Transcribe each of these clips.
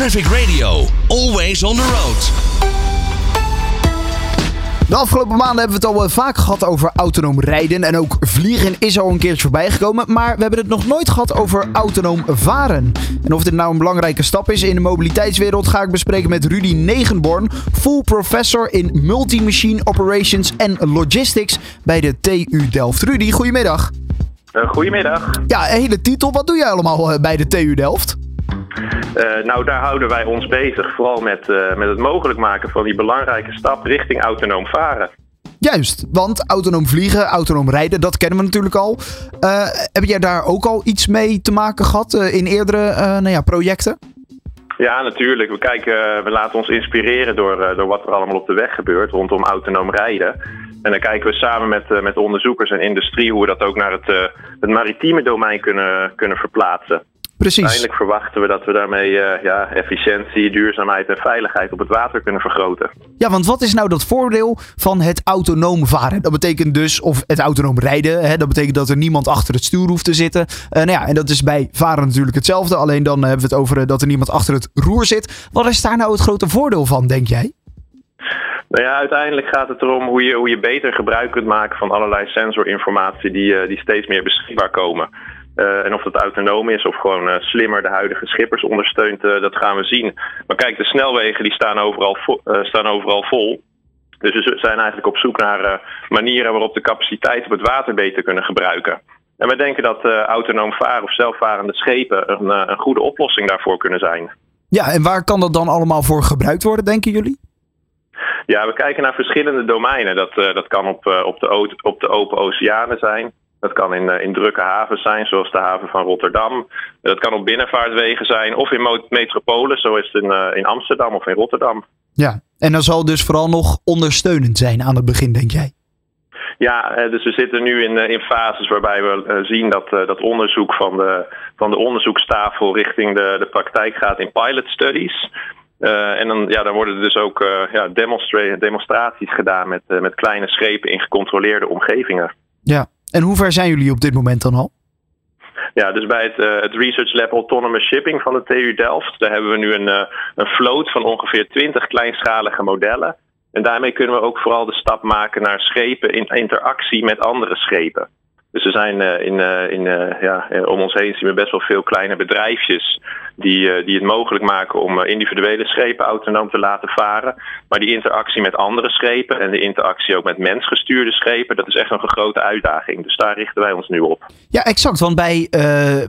Traffic Radio, always on the road. De afgelopen maanden hebben we het al eh, vaak gehad over autonoom rijden. En ook vliegen is al een keertje voorbij gekomen. Maar we hebben het nog nooit gehad over autonoom varen. En of dit nou een belangrijke stap is in de mobiliteitswereld, ga ik bespreken met Rudy Negenborn, full professor in multi-machine operations en logistics bij de TU Delft. Rudy, goedemiddag. Uh, goedemiddag. Ja, hele titel. Wat doe jij allemaal eh, bij de TU Delft? Uh, nou, daar houden wij ons bezig. Vooral met, uh, met het mogelijk maken van die belangrijke stap richting autonoom varen. Juist, want autonoom vliegen, autonoom rijden, dat kennen we natuurlijk al. Uh, heb jij daar ook al iets mee te maken gehad in eerdere nou ja, projecten? Ja, natuurlijk. We, kijken, we laten ons inspireren door, door wat er allemaal op de weg gebeurt rondom autonoom rijden. En dan kijken we samen met, met onderzoekers en industrie hoe we dat ook naar het, het maritieme domein kunnen, kunnen verplaatsen. Precies. Uiteindelijk verwachten we dat we daarmee uh, ja, efficiëntie, duurzaamheid en veiligheid op het water kunnen vergroten. Ja, want wat is nou dat voordeel van het autonoom varen? Dat betekent dus, of het autonoom rijden, hè, dat betekent dat er niemand achter het stuur hoeft te zitten. Uh, nou ja, en dat is bij varen natuurlijk hetzelfde, alleen dan hebben we het over uh, dat er niemand achter het roer zit. Wat is daar nou het grote voordeel van, denk jij? Nou ja, uiteindelijk gaat het erom hoe je, hoe je beter gebruik kunt maken van allerlei sensorinformatie die, die steeds meer beschikbaar komen. Uh, en of dat autonoom is of gewoon uh, slimmer de huidige schippers ondersteunt, uh, dat gaan we zien. Maar kijk, de snelwegen die staan overal, vo staan overal vol. Dus we zijn eigenlijk op zoek naar manieren waarop de capaciteit op het water beter kunnen gebruiken. En we denken dat autonoom varen of zelfvarende schepen een, een goede oplossing daarvoor kunnen zijn. Ja, en waar kan dat dan allemaal voor gebruikt worden, denken jullie? Ja, we kijken naar verschillende domeinen. Dat, dat kan op, op, de, op de open oceanen zijn. Dat kan in, in drukke havens zijn, zoals de haven van Rotterdam. Dat kan op binnenvaartwegen zijn of in metropolen, zoals in, uh, in Amsterdam of in Rotterdam. Ja, en dat zal dus vooral nog ondersteunend zijn aan het begin, denk jij? Ja, dus we zitten nu in, in fases waarbij we zien dat, dat onderzoek van de, van de onderzoekstafel richting de, de praktijk gaat in pilot studies. Uh, en dan, ja, dan worden er dus ook uh, ja, demonstraties gedaan met, uh, met kleine schepen in gecontroleerde omgevingen. Ja, en hoe ver zijn jullie op dit moment dan al? Ja, dus bij het, uh, het Research Lab Autonomous Shipping van de TU Delft, daar hebben we nu een, uh, een vloot van ongeveer 20 kleinschalige modellen. En daarmee kunnen we ook vooral de stap maken naar schepen in interactie met andere schepen. Dus er zijn uh, in, in, ja, om ons heen zien we best wel veel kleine bedrijfjes die, die het mogelijk maken om individuele schepen autonoom te laten varen. Maar die interactie met andere schepen en de interactie ook met mensgestuurde schepen, dat is echt een grote uitdaging. Dus daar richten wij ons nu op. Ja, exact. Want bij,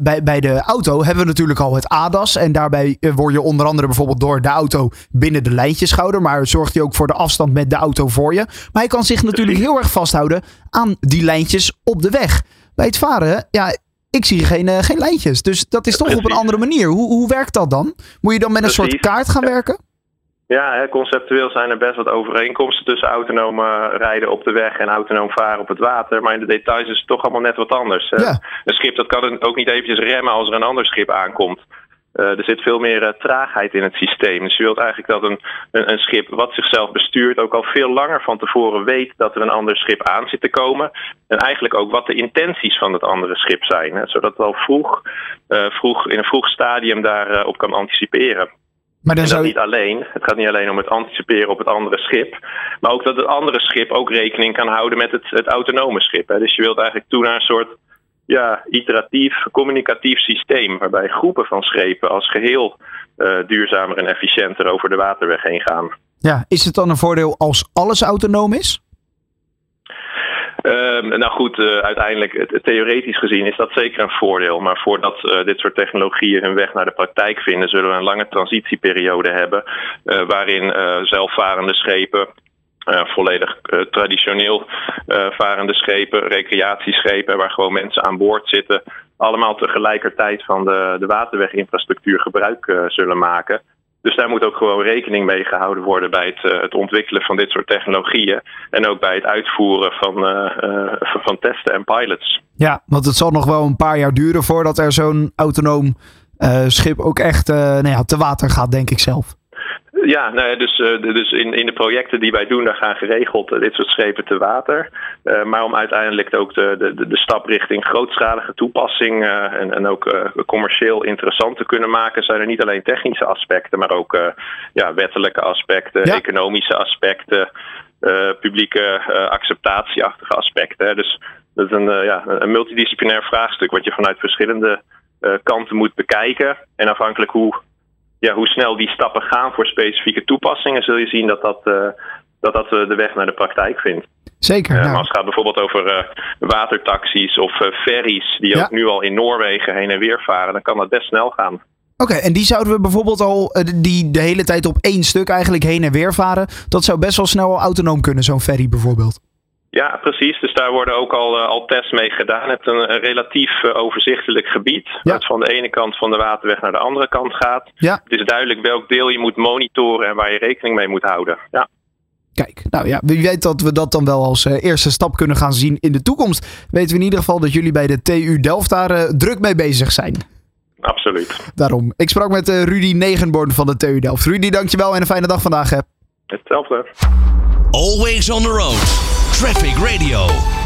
bij, bij de auto hebben we natuurlijk al het ADAS. En daarbij word je onder andere bijvoorbeeld door de auto binnen de lijntjes gehouden. Maar zorgt hij ook voor de afstand met de auto voor je. Maar hij kan zich natuurlijk heel erg vasthouden aan die lijntjes op de weg. Bij het varen, ja, ik zie geen, uh, geen lijntjes. Dus dat is toch Precies. op een andere manier. Hoe, hoe werkt dat dan? Moet je dan met een Precies. soort kaart gaan werken? Ja, hè, conceptueel zijn er best wat overeenkomsten tussen autonoom rijden op de weg en autonoom varen op het water. Maar in de details is het toch allemaal net wat anders. Ja. Een schip dat kan ook niet eventjes remmen als er een ander schip aankomt. Uh, er zit veel meer uh, traagheid in het systeem. Dus je wilt eigenlijk dat een, een, een, schip wat zichzelf bestuurt ook al veel langer van tevoren weet dat er een ander schip aan zit te komen. En eigenlijk ook wat de intenties van het andere schip zijn. Hè, zodat het al vroeg, uh, vroeg in een vroeg stadium daarop op kan anticiperen. Maar dan en dat zou je... niet alleen. Het gaat niet alleen om het anticiperen op het andere schip. Maar ook dat het andere schip ook rekening kan houden met het, het autonome schip. Hè. Dus je wilt eigenlijk toe naar een soort ja, iteratief, communicatief systeem. Waarbij groepen van schepen als geheel uh, duurzamer en efficiënter over de waterweg heen gaan. Ja, is het dan een voordeel als alles autonoom is? Uh, nou goed, uh, uiteindelijk, theoretisch gezien is dat zeker een voordeel. Maar voordat uh, dit soort technologieën hun weg naar de praktijk vinden, zullen we een lange transitieperiode hebben. waarin zelfvarende schepen uh, volledig uh, traditioneel uh, varende schepen, recreatieschepen, waar gewoon mensen aan boord zitten, allemaal tegelijkertijd van de, de waterweginfrastructuur gebruik zullen maken. Dus daar moet ook gewoon rekening mee gehouden worden bij het, het ontwikkelen van dit soort technologieën. En ook bij het uitvoeren van, van testen en pilots. Ja, want het zal nog wel een paar jaar duren voordat er zo'n autonoom schip ook echt nou ja, te water gaat, denk ik zelf. Ja, nou ja, dus, uh, dus in, in de projecten die wij doen, daar gaan geregeld uh, dit soort schepen te water. Uh, maar om uiteindelijk ook de, de, de stap richting grootschalige toepassing en, en ook commercieel interessant te kunnen maken, zijn er niet alleen technische aspecten, maar ook ja, wettelijke aspecten, ja. economische aspecten, publieke acceptatieachtige aspecten. Dus dat is een, ja, een multidisciplinair vraagstuk wat je vanuit verschillende kanten moet bekijken. En afhankelijk hoe ja, hoe snel die stappen gaan voor specifieke toepassingen, zul je zien dat dat, uh, dat, dat uh, de weg naar de praktijk vindt. Zeker. Uh, nou. Als het gaat bijvoorbeeld over watertaxis of ferries, die ja. ook nu al in Noorwegen heen en weer varen, dan kan dat best snel gaan. Oké, okay, en die zouden we bijvoorbeeld al die de hele tijd op één stuk eigenlijk heen en weer varen. Dat zou best wel snel autonoom kunnen, zo'n ferry bijvoorbeeld. Ja, precies. Dus daar worden ook al, uh, al tests mee gedaan. Het is een, een relatief uh, overzichtelijk gebied. Ja. Dat van de ene kant van de waterweg naar de andere kant gaat. Ja. Het is duidelijk welk deel je moet monitoren en waar je rekening mee moet houden. Ja. Kijk, nou ja, wie weet dat we dat dan wel als uh, eerste stap kunnen gaan zien in de toekomst. Weten we in ieder geval dat jullie bij de TU Delft daar druk mee bezig zijn. Absoluut. Daarom. Ik sprak met Rudy Negenborn van de TU Delft. Rudy, dankjewel en een fijne dag vandaag. Hè. Hetzelfde. Always on the road. Traffic Radio.